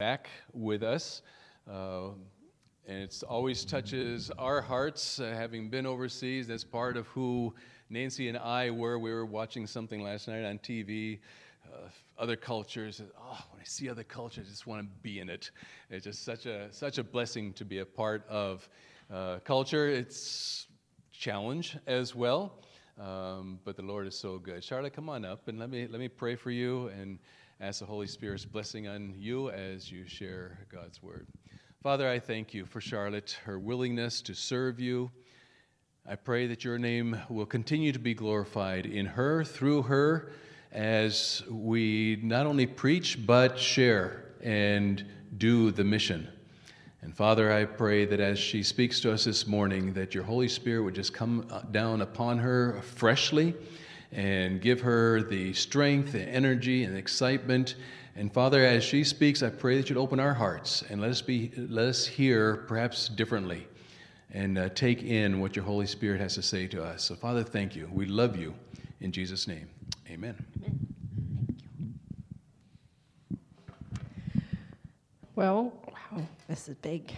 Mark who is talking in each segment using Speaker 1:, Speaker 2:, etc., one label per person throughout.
Speaker 1: back with us. Uh, and it always touches our hearts, uh, having been overseas. That's part of who Nancy and I were. We were watching something last night on TV. Uh, other cultures. Oh, when I see other cultures, I just want to be in it. It's just such a such a blessing to be a part of uh, culture. It's challenge as well, um, but the Lord is so good. Charlotte, come on up and let me let me pray for you and ask the Holy Spirit's blessing on you as you share God's word. Father, I thank you for Charlotte, her willingness to serve you. I pray that your name will continue to be glorified in her, through her, as we not only preach, but share and do the mission. And Father, I pray that as she speaks to us this morning, that your Holy Spirit would just come uh, down upon her freshly and give her the strength, the energy, and excitement. And Father, as she speaks, I pray that you'd open our hearts and let us be let us hear perhaps differently and uh, take in what your Holy Spirit has to say to us. So, Father, thank you. We love you. In Jesus' name, amen. amen.
Speaker 2: Well, wow, this is big.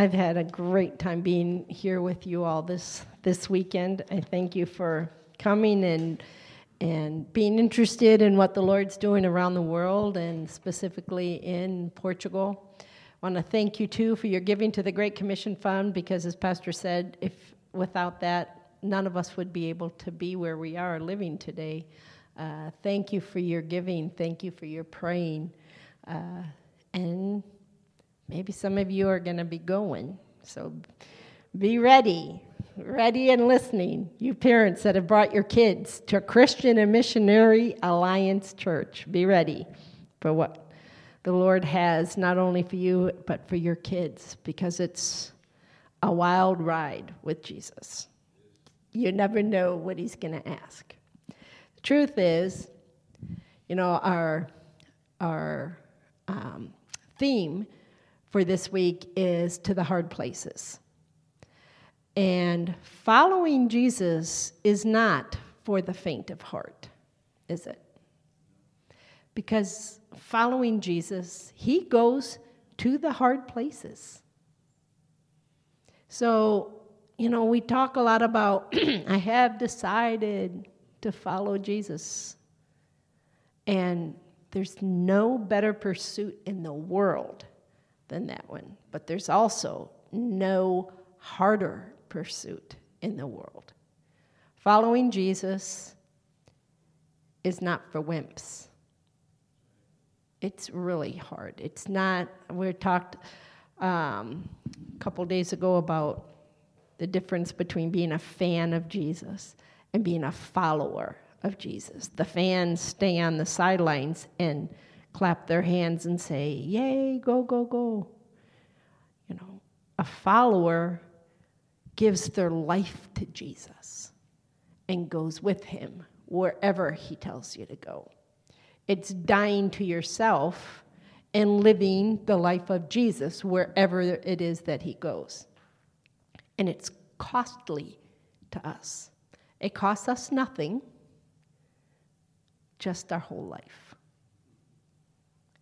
Speaker 2: I've had a great time being here with you all this this weekend. I thank you for coming and and being interested in what the Lord's doing around the world and specifically in Portugal. I want to thank you too for your giving to the Great Commission Fund because, as Pastor said, if without that, none of us would be able to be where we are living today. Uh, thank you for your giving. Thank you for your praying. Uh, and maybe some of you are going to be going. So be ready ready and listening, you parents that have brought your kids to Christian and Missionary Alliance Church. Be ready for what the Lord has, not only for you, but for your kids, because it's a wild ride with Jesus. You never know what He's going to ask. The truth is, you know, our, our um, theme for this week is to the hard places. And following Jesus is not for the faint of heart, is it? Because following Jesus, he goes to the hard places. So, you know, we talk a lot about, I have decided to follow Jesus. And there's no better pursuit in the world than that one. But there's also no harder pursuit in the world. Following Jesus is not for wimps. It's really hard. It's not, we talked um, a couple days ago about the difference between being a fan of Jesus and being a follower of Jesus. The fans stay on the sidelines and clap their hands and say, Yay, go, go, go. You know, a follower gives their life to Jesus and goes with him wherever he tells you to go. It's dying to yourself and living the life of Jesus wherever it is that he goes. And it's costly to us. It costs us nothing, just our whole life.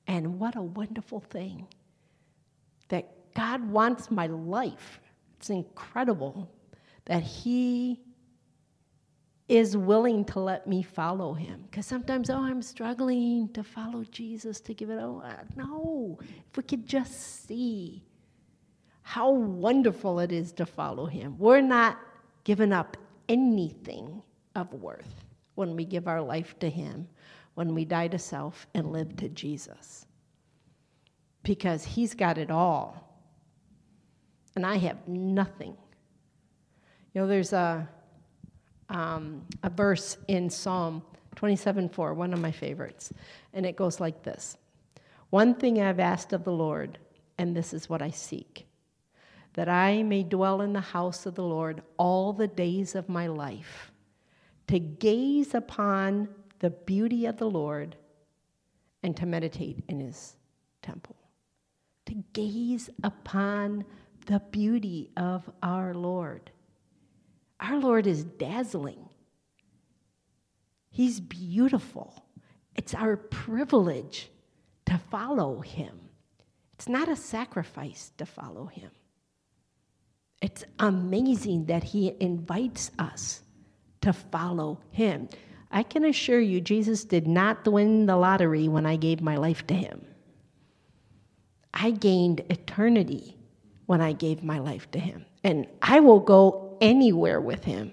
Speaker 2: And what a wonderful thing that God wants my life it's incredible that He is willing to let me follow Him. Because sometimes, oh, I'm struggling to follow Jesus, to give it all. No, if we could just see how wonderful it is to follow Him, we're not giving up anything of worth when we give our life to Him, when we die to self and live to Jesus. Because He's got it all and I have nothing. You know, there's a, um, a verse in Psalm 27 4, one of my favorites, and it goes like this One thing I've asked of the Lord, and this is what I seek, that I may dwell in the house of the Lord all the days of my life, to gaze upon the beauty of the Lord and to meditate in his temple. To gaze upon the beauty of our Lord. Our Lord is dazzling, He's beautiful. It's our privilege to follow him. It's not a sacrifice to follow him. It's amazing that he invites us to follow him. I can assure you, Jesus did not win the lottery when I gave my life to him. I gained eternity when I gave my life to him. And I will go anywhere with him.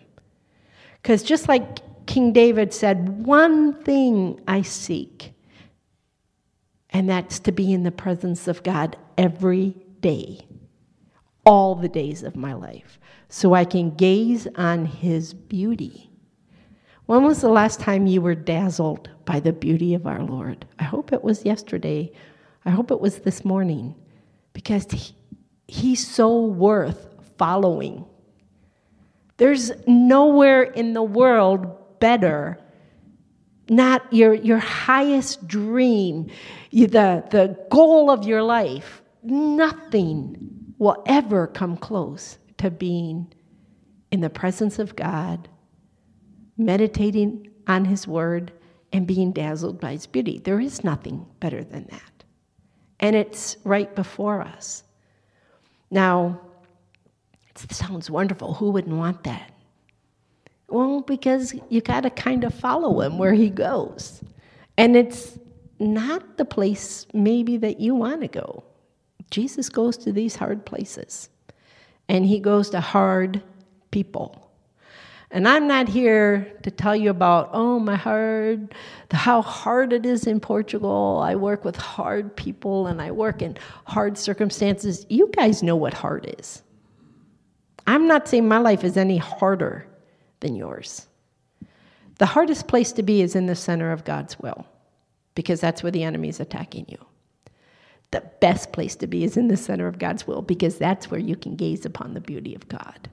Speaker 2: Because just like King David said, one thing I seek, and that's to be in the presence of God every day, all the days of my life, so I can gaze on his beauty. When was the last time you were dazzled by the beauty of our Lord? I hope it was yesterday. I hope it was this morning because he, he's so worth following. There's nowhere in the world better, not your, your highest dream, the, the goal of your life. Nothing will ever come close to being in the presence of God, meditating on His Word, and being dazzled by His beauty. There is nothing better than that. And it's right before us. Now, it sounds wonderful. Who wouldn't want that? Well, because you got to kind of follow him where he goes. And it's not the place maybe that you want to go. Jesus goes to these hard places, and he goes to hard people. And I'm not here to tell you about, oh, my hard, how hard it is in Portugal. I work with hard people and I work in hard circumstances. You guys know what hard is. I'm not saying my life is any harder than yours. The hardest place to be is in the center of God's will, because that's where the enemy is attacking you. The best place to be is in the center of God's will, because that's where you can gaze upon the beauty of God.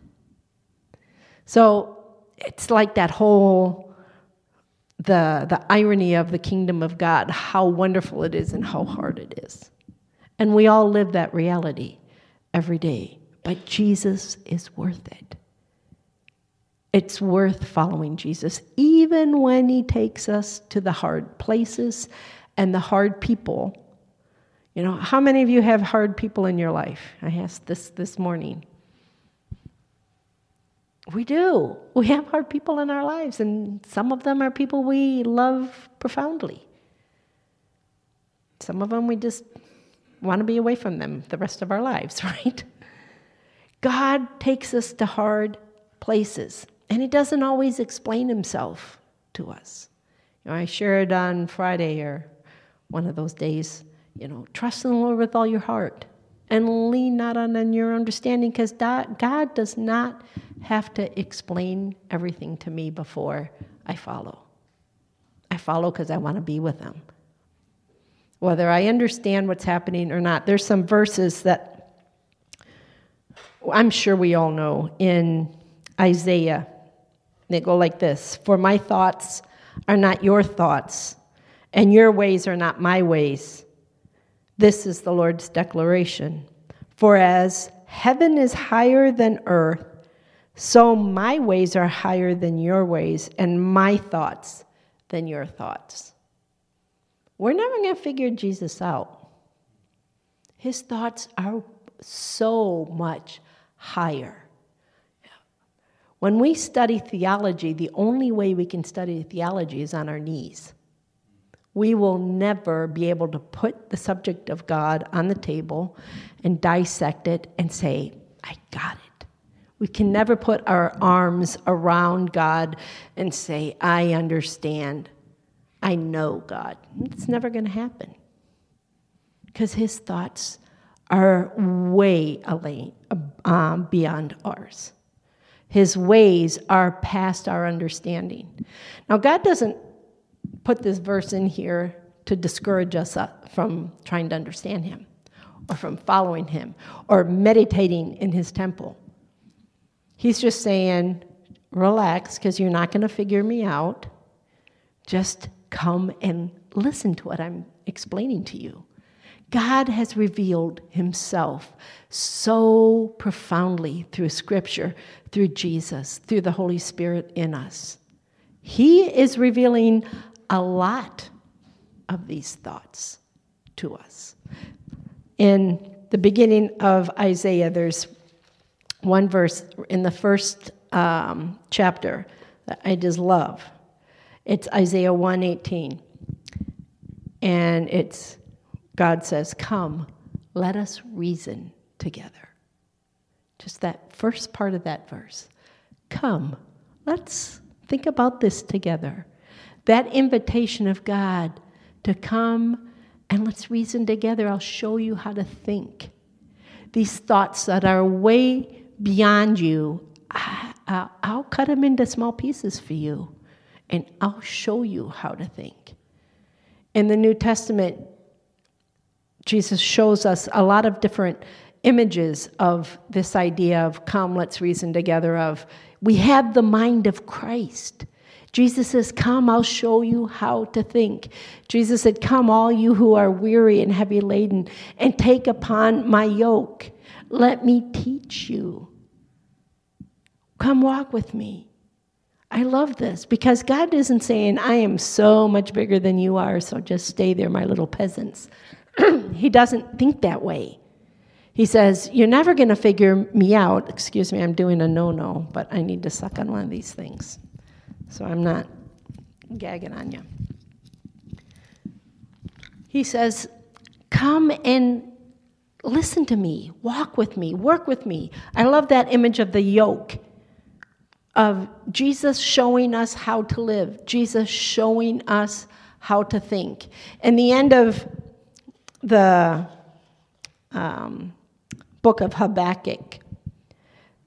Speaker 2: So it's like that whole the the irony of the kingdom of God, how wonderful it is and how hard it is. And we all live that reality every day. But Jesus is worth it. It's worth following Jesus, even when he takes us to the hard places and the hard people. You know, how many of you have hard people in your life? I asked this this morning. We do. We have hard people in our lives, and some of them are people we love profoundly. Some of them we just want to be away from them the rest of our lives, right? God takes us to hard places, and He doesn't always explain Himself to us. You know, I shared on Friday or one of those days, you know, trust in the Lord with all your heart and lean not on your understanding because God does not have to explain everything to me before I follow. I follow because I want to be with Him. Whether I understand what's happening or not, there's some verses that I'm sure we all know in Isaiah. They go like this For my thoughts are not your thoughts, and your ways are not my ways. This is the Lord's declaration. For as heaven is higher than earth, so my ways are higher than your ways, and my thoughts than your thoughts. We're never going to figure Jesus out. His thoughts are so much higher. When we study theology, the only way we can study theology is on our knees. We will never be able to put the subject of God on the table and dissect it and say, I got it. We can never put our arms around God and say, I understand. I know God. It's never going to happen because his thoughts are way um, beyond ours. His ways are past our understanding. Now, God doesn't put this verse in here to discourage us uh, from trying to understand Him or from following Him or meditating in His temple. He's just saying, relax, because you're not going to figure me out. Just come and listen to what I'm explaining to you. God has revealed himself so profoundly through Scripture, through Jesus, through the Holy Spirit in us. He is revealing a lot of these thoughts to us. In the beginning of Isaiah, there's one verse in the first um, chapter that I just love. It's Isaiah 118. And it's God says, Come, let us reason together. Just that first part of that verse. Come, let's think about this together. That invitation of God to come and let's reason together. I'll show you how to think. These thoughts that are way beyond you, I, will cut them into small pieces for you and I'll show you how to think. In the New Testament, Jesus shows us a lot of different images of this idea of come, let's reason together, of we have the mind of Christ. Jesus says, Come, I'll show you how to think. Jesus said, Come, all you who are weary and heavy laden, and take upon my yoke. Let me teach you. Come walk with me. I love this because God isn't saying, I am so much bigger than you are, so just stay there, my little peasants. he doesn't think that way. He says, You're never going to figure me out. Excuse me, I'm doing a no no, but I need to suck on one of these things. So I'm not gagging on you. He says, Come and listen to me, walk with me, work with me. I love that image of the yoke of Jesus showing us how to live, Jesus showing us how to think. In the end of the um, book of Habakkuk,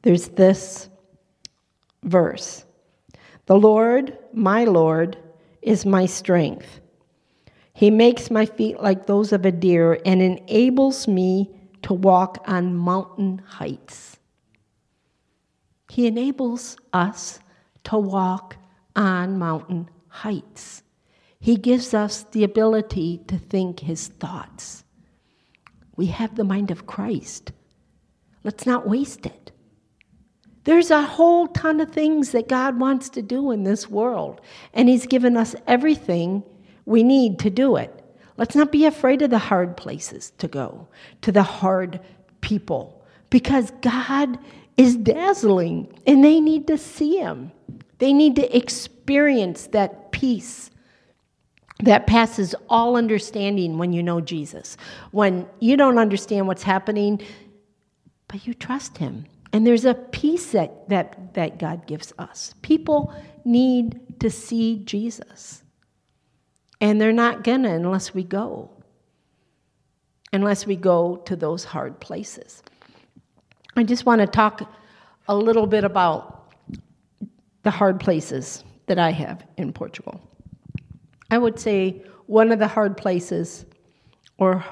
Speaker 2: there's this verse The Lord, my Lord, is my strength. He makes my feet like those of a deer and enables me to walk on mountain heights. He enables us to walk on mountain heights. He gives us the ability to think his thoughts. We have the mind of Christ. Let's not waste it. There's a whole ton of things that God wants to do in this world, and He's given us everything we need to do it. Let's not be afraid of the hard places to go, to the hard people, because God is dazzling, and they need to see him. They need to experience that peace that passes all understanding when you know Jesus. When you don't understand what's happening, but you trust him. And there's a peace that, that, that God gives us. People need to see Jesus. And they're not gonna unless we go, unless we go to those hard places. I just want to talk a little bit about the hard places that I have in Portugal. I would say one of the hard places or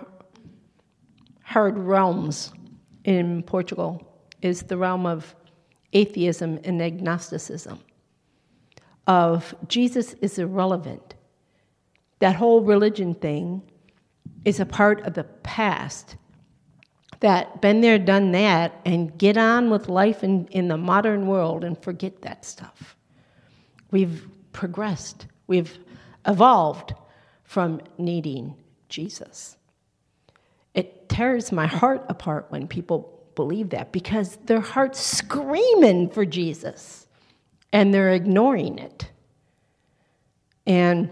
Speaker 2: hard realms in Portugal is the realm of atheism and agnosticism of Jesus is irrelevant. That whole religion thing is a part of the past that been there, done that, and get on with life in, in the modern world and forget that stuff. We've progressed, we've evolved from needing Jesus. It tears my heart apart when people believe that because their heart's screaming for Jesus and they're ignoring it. And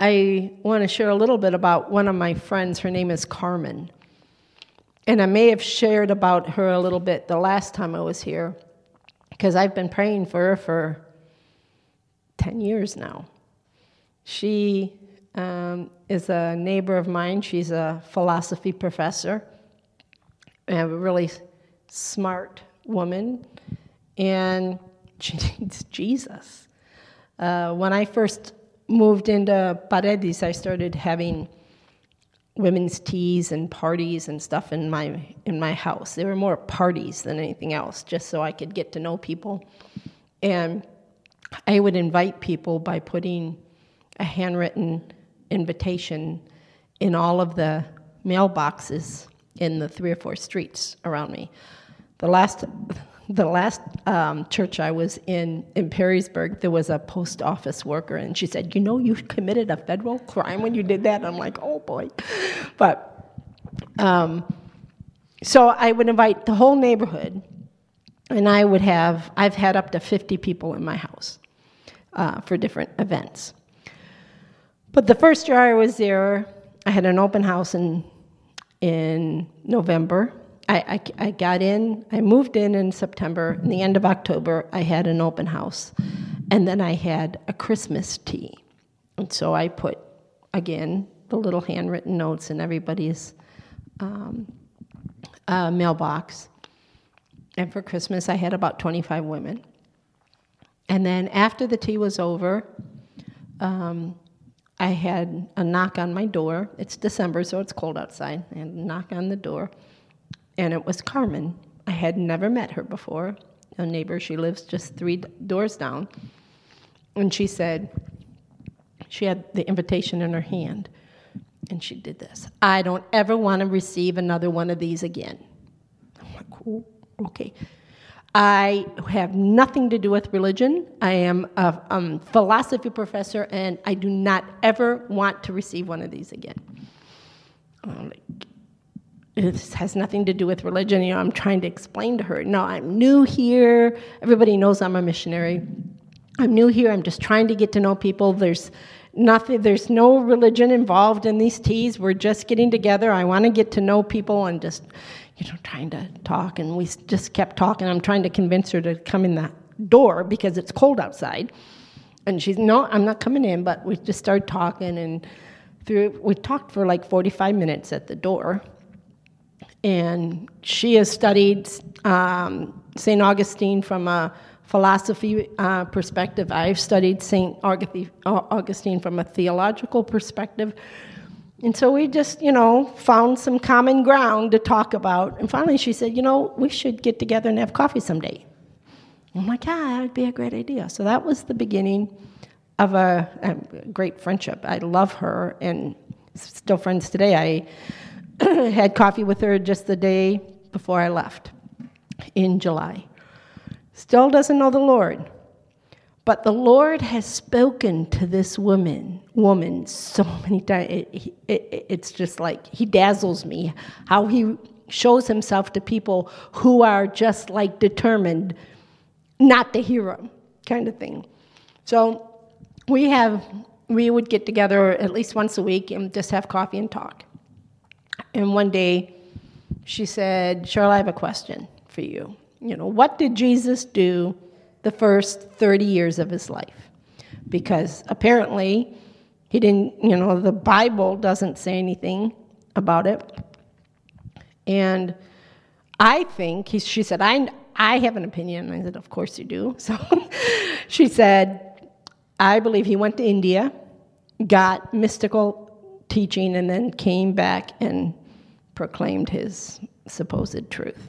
Speaker 2: I want to share a little bit about one of my friends. Her name is Carmen. And I may have shared about her a little bit the last time I was here, because I've been praying for her for 10 years now. She um, is a neighbor of mine. She's a philosophy professor, a really smart woman, and she needs Jesus. Uh, when I first moved into Paredes, I started having women's teas and parties and stuff in my in my house. There were more parties than anything else, just so I could get to know people. And I would invite people by putting a handwritten invitation in all of the mailboxes in the three or four streets around me. The last the last um, church I was in in Perrysburg, there was a post office worker, and she said, "You know, you committed a federal crime when you did that." And I'm like, "Oh boy," but um, so I would invite the whole neighborhood, and I would have I've had up to 50 people in my house uh, for different events. But the first year I was there, I had an open house in in November I, I, I, got in, I moved in in September. In the end of October, I had an open house. And then I had a Christmas tea. And so I put, again, the little handwritten notes in everybody's um, uh, mailbox. And for Christmas, I had about 25 women. And then after the tea was over, um, I had a knock on my door. It's December, so it's cold outside. I had a knock on the door and it was Carmen. I had never met her before, a neighbor. She lives just three doors down. And she said, she had the invitation in her hand, and she did this I don't ever want to receive another one of these again. I'm like, oh, okay. I have nothing to do with religion. I am a um, philosophy professor, and I do not ever want to receive one of these again. Like, it has nothing to do with religion. You know, I'm trying to explain to her, no, I'm new here. Everybody knows I'm a missionary. I'm new here. I'm just trying to get to know people. There's nothing, there's no religion involved in these teas. We're just getting together. I want to get to know people and just, you know, trying to talk. And we just kept talking. I'm trying to convince her to come in the door because it's cold outside. And she's, no, I'm not coming in. But we just started talking and through, we talked for like 45 minutes at the door and she has studied um, St. Augustine from a philosophy uh, perspective. I've studied St. Augustine from a theological perspective. And so we just, you know, found some common ground to talk about. And finally she said, you know, we should get together and have coffee someday. I'm like, yeah, that would be a great idea. So that was the beginning of a, a great friendship. I love her and still friends today. I had coffee with her just the day before I left in July. Still doesn't know the Lord. But the Lord has spoken to this woman, woman, so many times. It, it, it's just like he dazzles me how he shows himself to people who are just like determined not to hear him, kind of thing. So we have we would get together at least once a week and just have coffee and talk. And one day she said, Cheryl, I have a question for you. You know, what did Jesus do the first 30 years of his life? Because apparently he didn't, you know, the Bible doesn't say anything about it. And I think, he, she said, I, I have an opinion. I said, Of course you do. So she said, I believe he went to India, got mystical teaching and then came back and proclaimed his supposed truth.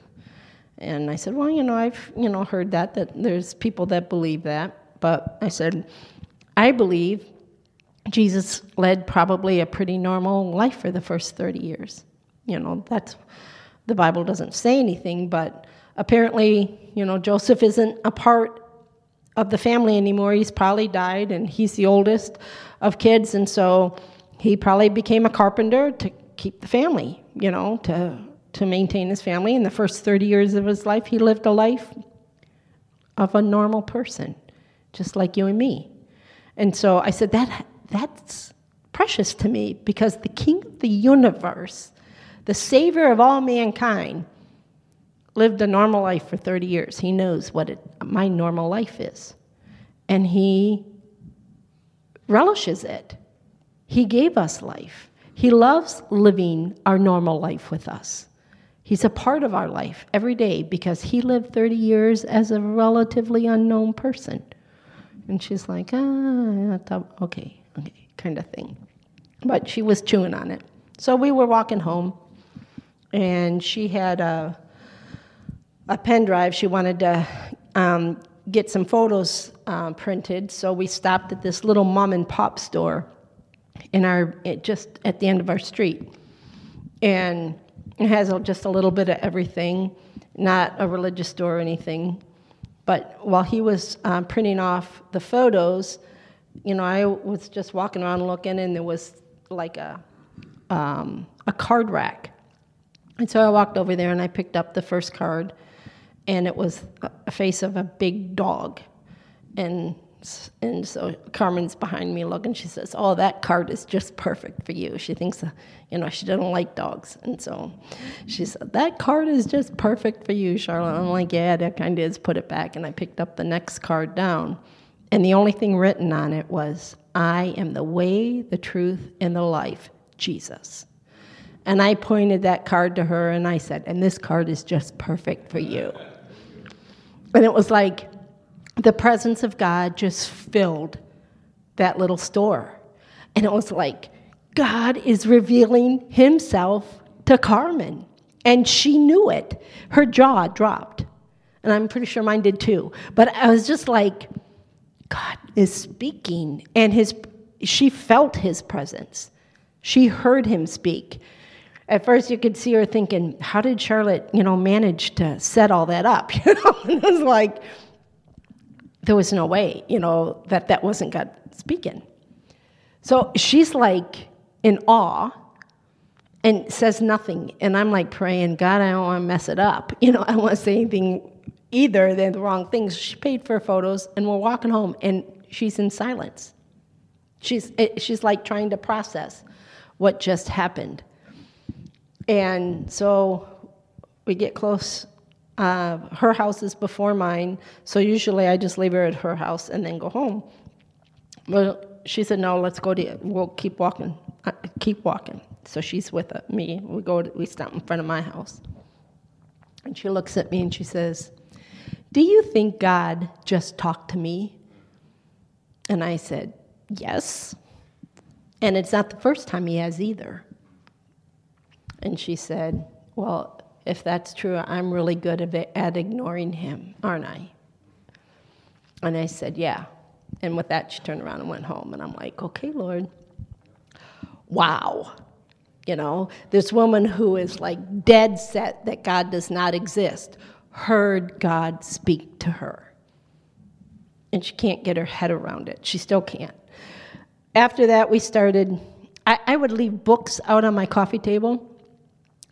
Speaker 2: And I said, well, you know, I've you know heard that that there's people that believe that, but I said, I believe Jesus led probably a pretty normal life for the first 30 years. You know, that's the Bible doesn't say anything, but apparently, you know, Joseph isn't a part of the family anymore. He's probably died and he's the oldest of kids and so he probably became a carpenter to keep the family, you know, to, to maintain his family. In the first 30 years of his life, he lived a life of a normal person, just like you and me. And so I said, that, that's precious to me because the king of the universe, the savior of all mankind, lived a normal life for 30 years. He knows what it, my normal life is. And he relishes it. He gave us life. He loves living our normal life with us. He's a part of our life every day because he lived 30 years as a relatively unknown person. And she's like, ah, okay, okay, kind of thing. But she was chewing on it. So we were walking home, and she had a, a pen drive. She wanted to um, get some photos uh, printed. So we stopped at this little mom and pop store in our just at the end of our street, and it has just a little bit of everything. not a religious store or anything. But while he was uh, printing off the photos, you know, I was just walking around looking, and there was like a um, a card rack. And so I walked over there and I picked up the first card, and it was a face of a big dog. And and so Carmen's behind me looking. She says, "Oh, that card is just perfect for you." She thinks, uh, you know, she doesn't like dogs, and so she said, "That card is just perfect for you, Charlotte." I'm like, "Yeah, that kind of is." Put it back, and I picked up the next card down, and the only thing written on it was, "I am the way, the truth, and the life, Jesus." And I pointed that card to her, and I said, "And this card is just perfect for you." And it was like the presence of God just filled that little store. And it was like, God is revealing himself to Carmen. And she knew it. Her jaw dropped. And I'm pretty sure mine did too. But I was just like, God is speaking. And his, she felt his presence. She heard him speak. At first, you could see her thinking, how did Charlotte, you know, manage to set all that up? You know, and it was like, there was no way, you know, that that wasn't God speaking. So she's like in awe and says nothing. And I'm like praying, God, I don't want to mess it up. You know, I don't want to say anything either than the wrong things. She paid for photos and we're walking home and she's in silence. She's, eh, she's like trying to process what just happened. And so we get close uh, her house is before mine, so usually I just leave her at her house and then go home. Well, she said, "No, let's go to. We'll keep walking. Uh, keep walking." So she's with uh, me. We go. To, we stop in front of my house, and she looks at me and she says, "Do you think God just talked to me?" And I said, "Yes." And it's not the first time He has either. And she said, "Well, if that's true, I'm really good at ignoring him, aren't I? And I said, Yeah. And with that, she turned around and went home. And I'm like, Okay, Lord. Wow. You know, this woman who is like dead set that God does not exist heard God speak to her. And she can't get her head around it. She still can't. After that, we started, I, I would leave books out on my coffee table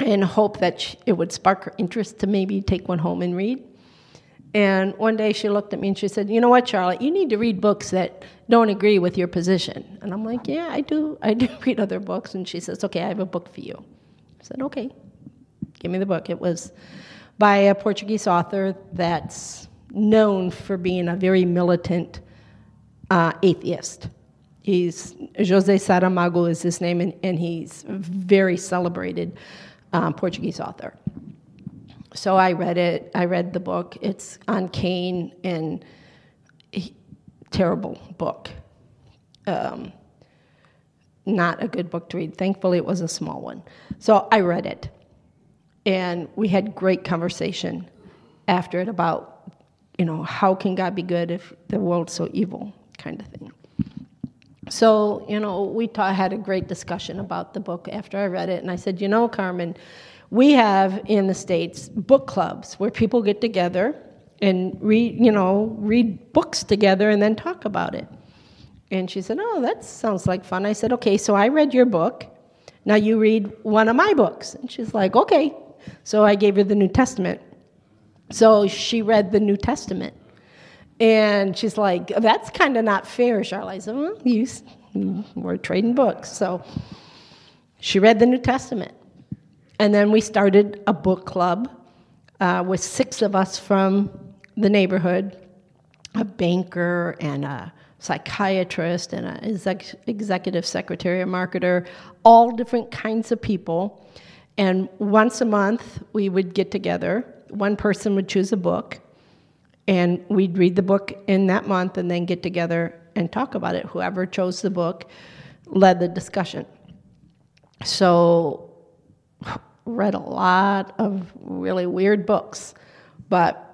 Speaker 2: and hope that it would spark her interest to maybe take one home and read. And one day she looked at me and she said, "You know what, Charlotte? You need to read books that don't agree with your position." And I'm like, "Yeah, I do. I do read other books." And she says, "Okay, I have a book for you." I said, "Okay, give me the book." It was by a Portuguese author that's known for being a very militant uh, atheist. He's José Saramago is his name, and, and he's very celebrated um, Portuguese author. So I read it. I read the book. It's on Cain and he, terrible book. Um, not a good book to read. Thankfully, it was a small one. So I read it, and we had great conversation after it about, you know, how can God be good if the world's so evil, kind of thing. So, you know, we ta- had a great discussion about the book after I read it, and I said, you know, Carmen, we have in the States book clubs where people get together and read, you know, read books together and then talk about it. And she said, oh, that sounds like fun. I said, okay, so I read your book. Now you read one of my books. And she's like, okay. So I gave her the New Testament. So she read the New Testament. And she's like, that's kind of not fair, Charlotte. I said, well, you, we're trading books. So she read the New Testament. And then we started a book club uh, with six of us from the neighborhood a banker and a psychiatrist and an exec- executive secretary, a marketer, all different kinds of people. And once a month, we would get together. One person would choose a book, and we'd read the book in that month and then get together and talk about it. Whoever chose the book led the discussion. So, read a lot of really weird books, but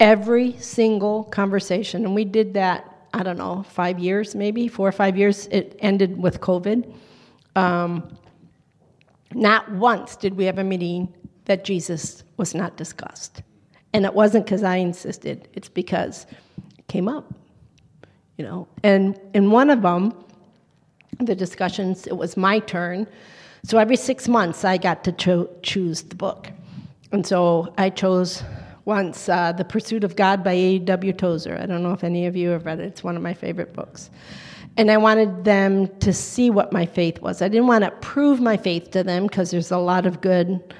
Speaker 2: every single conversation, and we did that, I don't know, five years maybe, four or five years, it ended with COVID. Um, not once did we have a meeting that Jesus was not discussed. And it wasn't because I insisted, it's because it came up, you know. And in one of them, the discussions, it was my turn. So every six months, I got to cho- choose the book. And so I chose once uh, The Pursuit of God by A.W. Tozer. I don't know if any of you have read it, it's one of my favorite books. And I wanted them to see what my faith was. I didn't want to prove my faith to them because there's a lot of good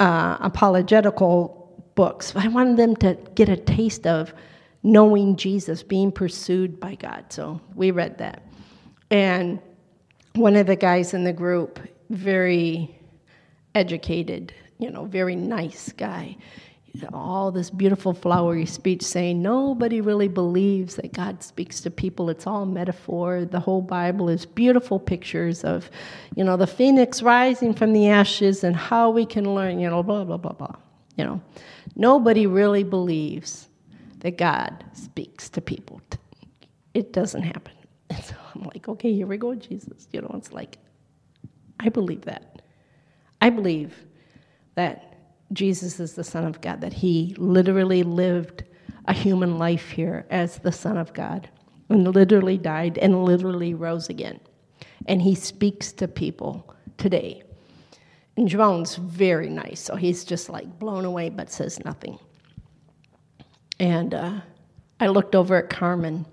Speaker 2: uh, apologetical books. I wanted them to get a taste of knowing Jesus, being pursued by God. So we read that. And one of the guys in the group, very educated, you know, very nice guy, all this beautiful flowery speech saying nobody really believes that God speaks to people. It's all metaphor. The whole Bible is beautiful pictures of, you know, the phoenix rising from the ashes and how we can learn, you know, blah, blah, blah, blah. You know, nobody really believes that God speaks to people. It doesn't happen. And so I'm like, okay, here we go, Jesus. You know, it's like, I believe that. I believe that Jesus is the Son of God, that he literally lived a human life here as the Son of God and literally died and literally rose again. And he speaks to people today. And Jerome's very nice, so he's just like blown away but says nothing. And uh, I looked over at Carmen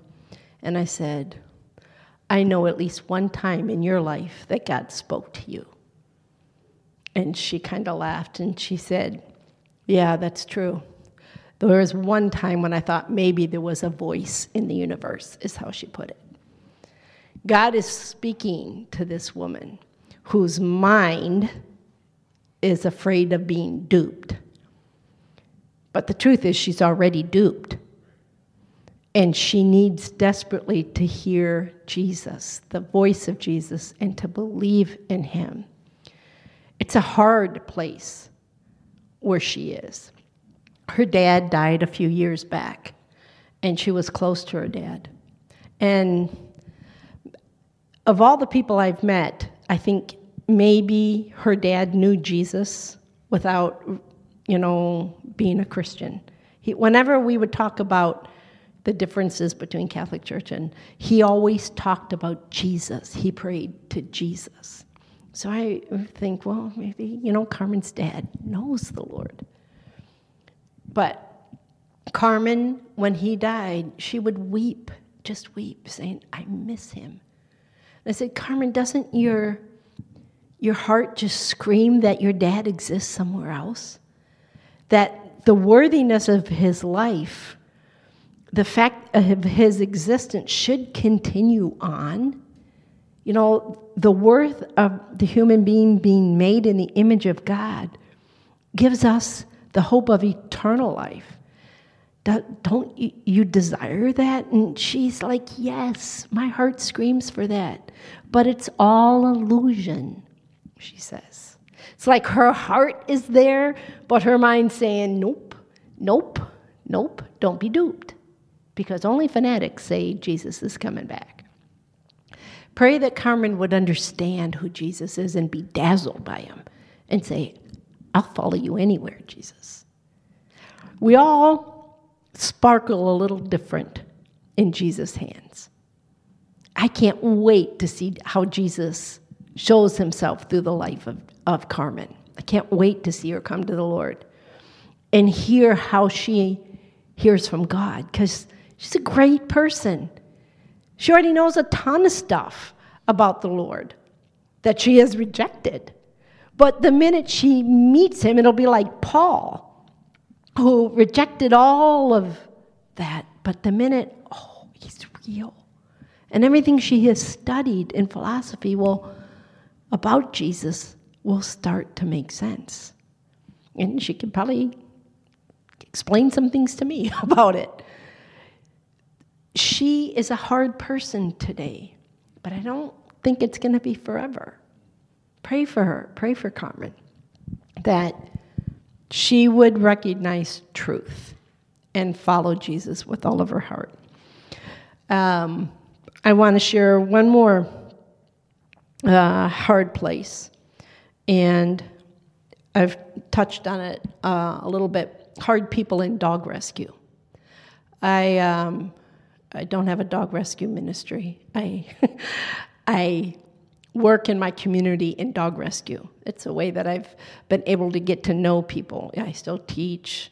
Speaker 2: and I said, I know at least one time in your life that God spoke to you. And she kind of laughed and she said, Yeah, that's true. There was one time when I thought maybe there was a voice in the universe, is how she put it. God is speaking to this woman whose mind is afraid of being duped. But the truth is, she's already duped. And she needs desperately to hear Jesus, the voice of Jesus, and to believe in him. It's a hard place where she is. Her dad died a few years back, and she was close to her dad. And of all the people I've met, I think maybe her dad knew Jesus without, you know, being a Christian. He, whenever we would talk about the differences between Catholic Church and he always talked about Jesus. He prayed to Jesus. So I think, well, maybe, you know, Carmen's dad knows the Lord. But Carmen, when he died, she would weep, just weep, saying, I miss him. And I said, Carmen, doesn't your, your heart just scream that your dad exists somewhere else? That the worthiness of his life the fact of his existence should continue on. You know, the worth of the human being being made in the image of God gives us the hope of eternal life. Don't you desire that? And she's like, Yes, my heart screams for that. But it's all illusion, she says. It's like her heart is there, but her mind's saying, Nope, nope, nope, don't be duped because only fanatics say Jesus is coming back. Pray that Carmen would understand who Jesus is and be dazzled by him and say, I'll follow you anywhere, Jesus. We all sparkle a little different in Jesus' hands. I can't wait to see how Jesus shows himself through the life of, of Carmen. I can't wait to see her come to the Lord and hear how she hears from God because She's a great person. She already knows a ton of stuff about the Lord that she has rejected. But the minute she meets him, it'll be like Paul, who rejected all of that. But the minute, oh, he's real. And everything she has studied in philosophy will, about Jesus will start to make sense. And she can probably explain some things to me about it she is a hard person today, but I don't think it's going to be forever. Pray for her, pray for Carmen, that she would recognize truth and follow Jesus with all of her heart. Um, I want to share one more uh, hard place. And I've touched on it uh, a little bit. Hard people in dog rescue. I um, I don't have a dog rescue ministry. I I work in my community in dog rescue. It's a way that I've been able to get to know people. I still teach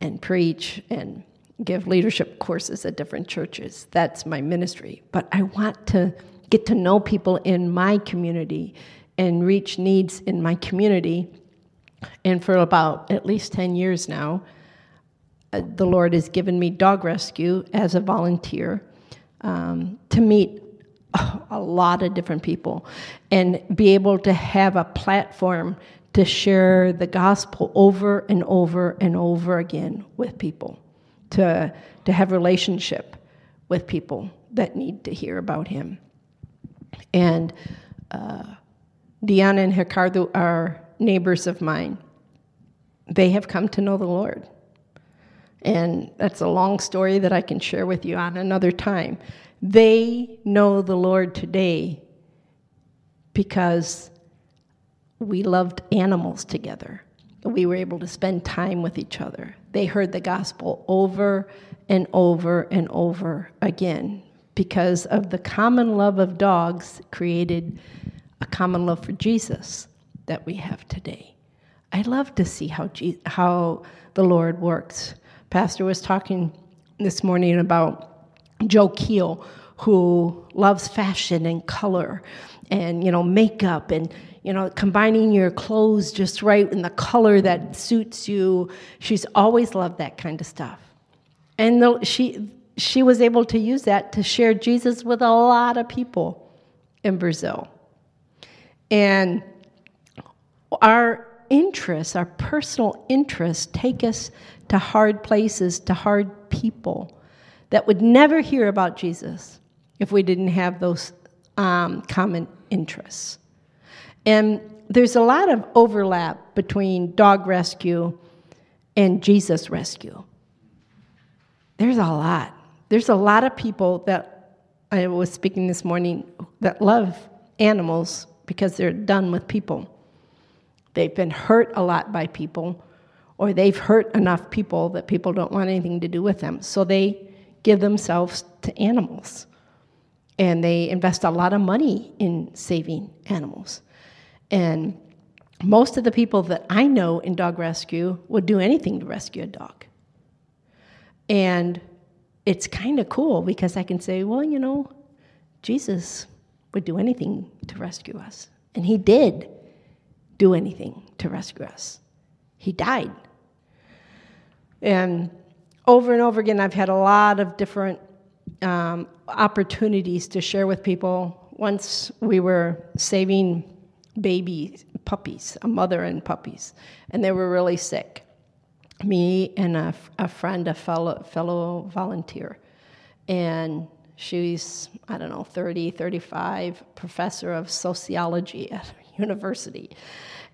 Speaker 2: and preach and give leadership courses at different churches. That's my ministry. But I want to get to know people in my community and reach needs in my community. And for about at least 10 years now, uh, the Lord has given me dog rescue as a volunteer um, to meet a lot of different people and be able to have a platform to share the gospel over and over and over again with people, to, to have relationship with people that need to hear about him. And uh, Diana and Ricardo are neighbors of mine. They have come to know the Lord. And that's a long story that I can share with you on another time. They know the Lord today because we loved animals together. We were able to spend time with each other. They heard the gospel over and over and over again because of the common love of dogs created a common love for Jesus that we have today. I love to see how, Je- how the Lord works. Pastor was talking this morning about Joe Keel, who loves fashion and color and, you know, makeup and, you know, combining your clothes just right in the color that suits you. She's always loved that kind of stuff. And the, she, she was able to use that to share Jesus with a lot of people in Brazil. And our interests, our personal interests, take us to hard places, to hard people that would never hear about Jesus if we didn't have those um, common interests. And there's a lot of overlap between dog rescue and Jesus rescue. There's a lot. There's a lot of people that I was speaking this morning that love animals because they're done with people. They've been hurt a lot by people, or they've hurt enough people that people don't want anything to do with them. So they give themselves to animals. And they invest a lot of money in saving animals. And most of the people that I know in dog rescue would do anything to rescue a dog. And it's kind of cool because I can say, well, you know, Jesus would do anything to rescue us. And he did do anything to rescue us. He died. And over and over again, I've had a lot of different um, opportunities to share with people. Once we were saving baby puppies, a mother and puppies, and they were really sick. Me and a, a friend, a fellow, fellow volunteer, and she's, I don't know, 30, 35, professor of sociology at a university.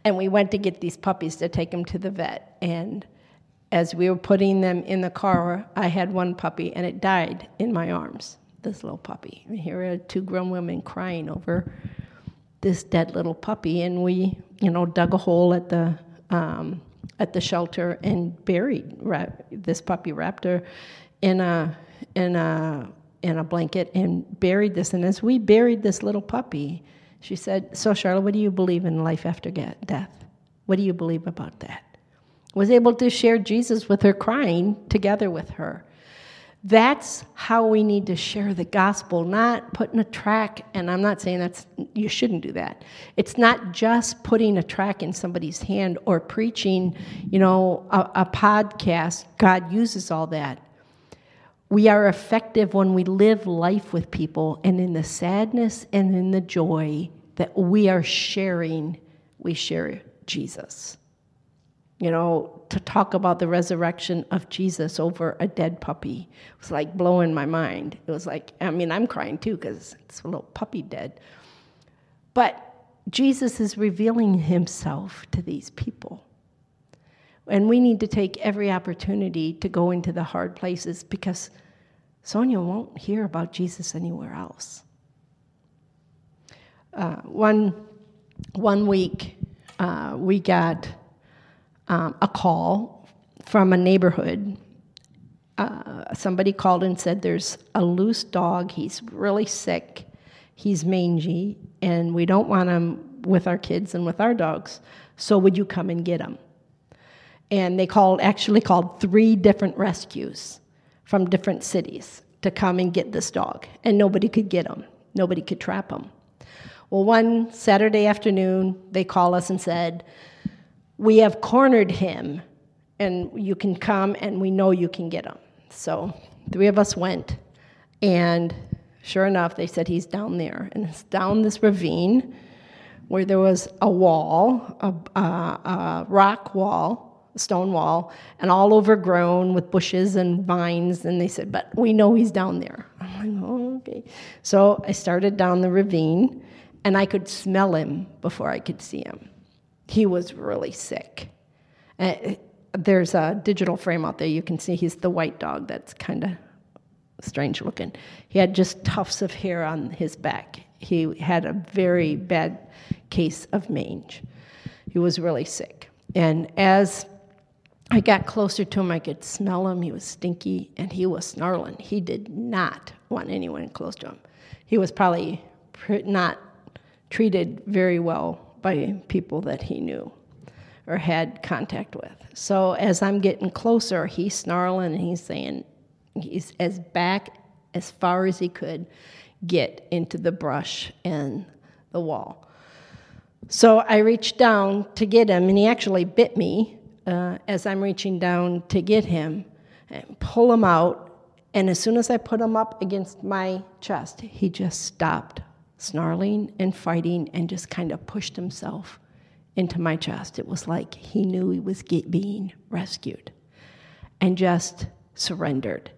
Speaker 2: And we went to get these puppies to take them to the vet. And as we were putting them in the car, I had one puppy and it died in my arms, this little puppy. And here are two grown women crying over this dead little puppy. And we, you know, dug a hole at the, um, at the shelter and buried this puppy raptor in a, in, a, in a blanket and buried this. And as we buried this little puppy, she said, So, Charlotte, what do you believe in life after death? What do you believe about that? was able to share Jesus with her, crying together with her. That's how we need to share the gospel, not putting a track, and I'm not saying that's, you shouldn't do that. It's not just putting a track in somebody's hand or preaching, you know, a, a podcast. God uses all that. We are effective when we live life with people, and in the sadness and in the joy that we are sharing, we share Jesus you know, to talk about the resurrection of Jesus over a dead puppy it was like blowing my mind. It was like, I mean, I'm crying too because it's a little puppy dead. But Jesus is revealing himself to these people. And we need to take every opportunity to go into the hard places because Sonia won't hear about Jesus anywhere else. Uh, one, one week, uh, we got um, a call from a neighborhood. Uh, somebody called and said, There's a loose dog. He's really sick. He's mangy, and we don't want him with our kids and with our dogs. So would you come and get him? And they called, actually called three different rescues from different cities to come and get this dog. And nobody could get him, nobody could trap him. Well, one Saturday afternoon, they called us and said, We have cornered him, and you can come, and we know you can get him. So three of us went, and sure enough, they said he's down there. And it's down this ravine where there was a wall, a, a, a rock wall, a stone wall, and all overgrown with bushes and vines. And they said, But we know he's down there. I'm like, Oh, okay. So I started down the ravine, and I could smell him before I could see him. He was really sick. Uh, there's a digital frame out there. You can see he's the white dog that's kind of strange looking. He had just tufts of hair on his back. He had a very bad case of mange. He was really sick. And as I got closer to him, I could smell him. He was stinky and he was snarling. He did not want anyone close to him. He was probably not treated very well by people that he knew or had contact with. So as I'm getting closer, he's snarling and he's saying, he's as back as far as he could get into the brush and the wall. So I reached down to get him, and he actually bit me uh, as I'm reaching down to get him and pull him out. And as soon as I put him up against my chest, he just stopped snarling and fighting and just kind of pushed himself into my chest. It was like he knew he was get, being rescued and just surrendered.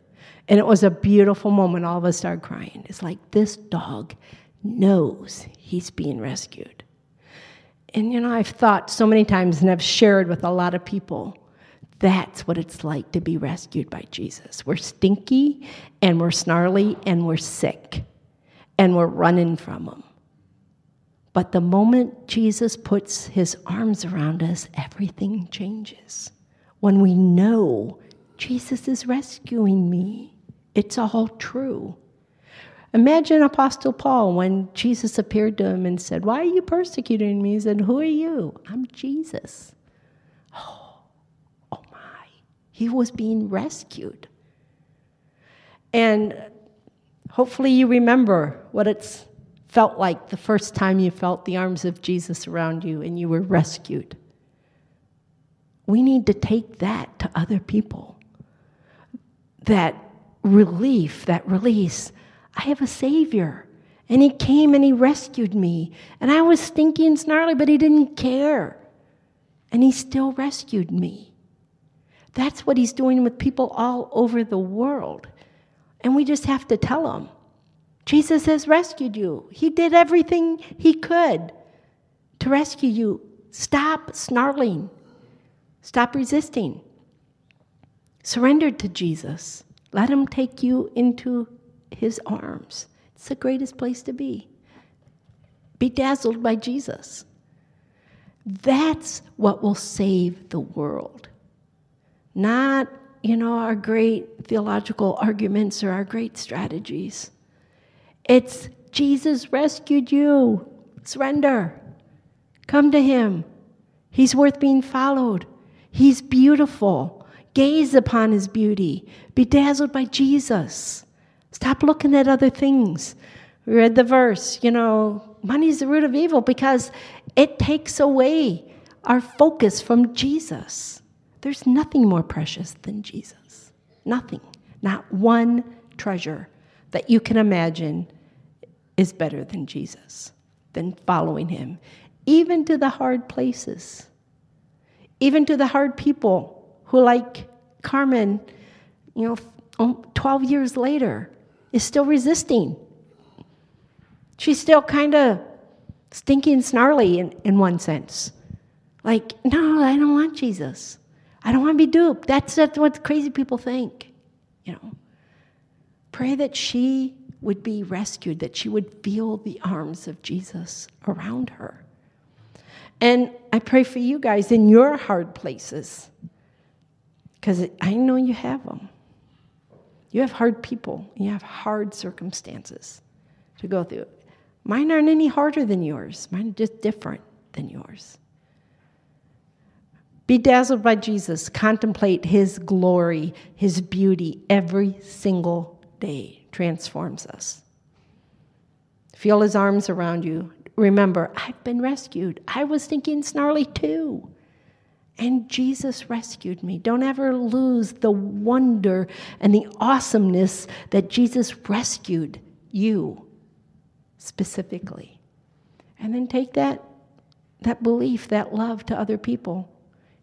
Speaker 2: And it was a beautiful moment. All of us started crying. It's like this dog knows he's being rescued. And you know, I've thought so many times and I've shared with a lot of people that's what it's like to be rescued by Jesus. We're stinky and we're snarly and we're sick and we're running from him. But the moment Jesus puts his arms around us, everything changes. When we know Jesus is rescuing me, it's all true. Imagine Apostle Paul when Jesus appeared to him and said, Why are you persecuting me? He said, Who are you? I'm Jesus. Oh, oh my. He was being rescued. And hopefully you remember what it's felt like the first time you felt the arms of Jesus around you and you were rescued. We need to take that to other people. That relief, that release. I have a Savior. And He came and He rescued me. And I was stinky and snarly, but He didn't care. And He still rescued me. That's what He's doing with people all over the world. And we just have to tell them Jesus has rescued you. He did everything He could to rescue you. Stop snarling, stop resisting. Surrender to Jesus. Let Him take you into His arms. It's the greatest place to be. Be dazzled by Jesus. That's what will save the world. Not, you know, our great theological arguments or our great strategies. It's Jesus rescued you. Surrender. Come to Him. He's worth being followed. He's beautiful. Gaze upon His beauty. Be dazzled by Jesus. Stop looking at other things. We read the verse, you know, money is the root of evil because it takes away our focus from Jesus. There's nothing more precious than Jesus. Nothing. Not one treasure that you can imagine is better than Jesus, than following him, even to the hard places, even to the hard people who, like Carmen, you know, um, 12 years later, is still resisting. She's still kind of stinky and snarly in, in one sense. Like, no, I don't want Jesus. I don't want to be duped. That's, that's what crazy people think. You know. Pray that she would be rescued, that she would feel the arms of Jesus around her. And I pray for you guys in your hard places because I know you have them. You have hard people, you have hard circumstances to go through. Mine aren't any harder than yours, mine are just different than yours. Be dazzled by Jesus. Contemplate his glory, his beauty every single day. Transforms us. Feel his arms around you. Remember, I've been rescued. I was thinking snarly too. And Jesus rescued me. Don't ever lose the wonder and the awesomeness that Jesus rescued you specifically. And then take that, that belief, that love to other people.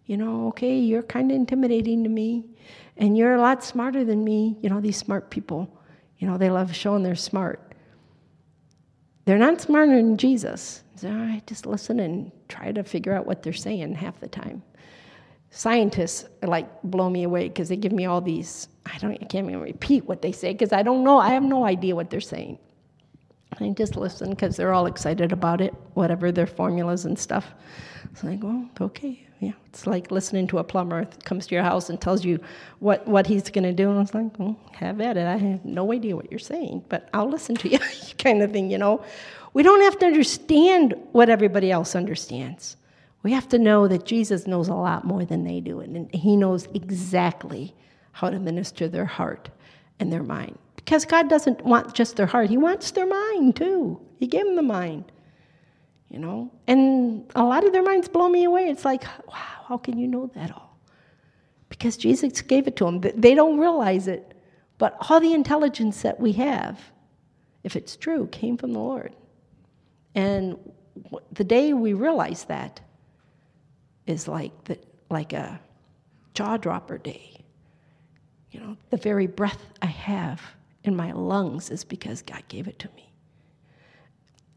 Speaker 2: You know, okay, you're kind of intimidating to me, and you're a lot smarter than me. You know, these smart people, you know, they love showing they're smart. They're not smarter than Jesus. So I just listen and try to figure out what they're saying half the time scientists like blow me away because they give me all these i don't i can't even repeat what they say because i don't know i have no idea what they're saying i just listen because they're all excited about it whatever their formulas and stuff so i go okay yeah it's like listening to a plumber comes to your house and tells you what, what he's going to do and it's like well have at it i have no idea what you're saying but i'll listen to you kind of thing you know we don't have to understand what everybody else understands we have to know that Jesus knows a lot more than they do, and He knows exactly how to minister their heart and their mind. Because God doesn't want just their heart, He wants their mind too. He gave them the mind, you know? And a lot of their minds blow me away. It's like, wow, how can you know that all? Because Jesus gave it to them. They don't realize it, but all the intelligence that we have, if it's true, came from the Lord. And the day we realize that, is like the, like a jaw dropper day. You know, the very breath I have in my lungs is because God gave it to me.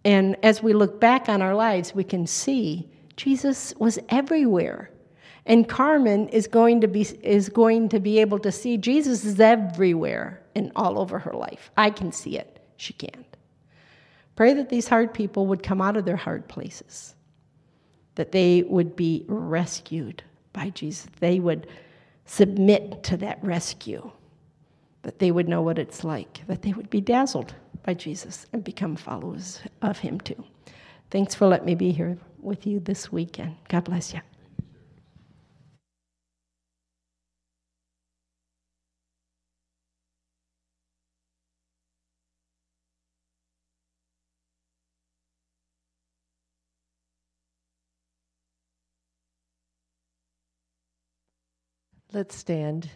Speaker 2: And as we look back on our lives, we can see Jesus was everywhere. And Carmen is going to be is going to be able to see Jesus is everywhere and all over her life. I can see it. She can't. Pray that these hard people would come out of their hard places that they would be rescued by Jesus. They would submit to that rescue, that they would know what it's like, that they would be dazzled by Jesus and become followers of Him too. Thanks for letting me be here with you this weekend. God bless you.
Speaker 3: Let's stand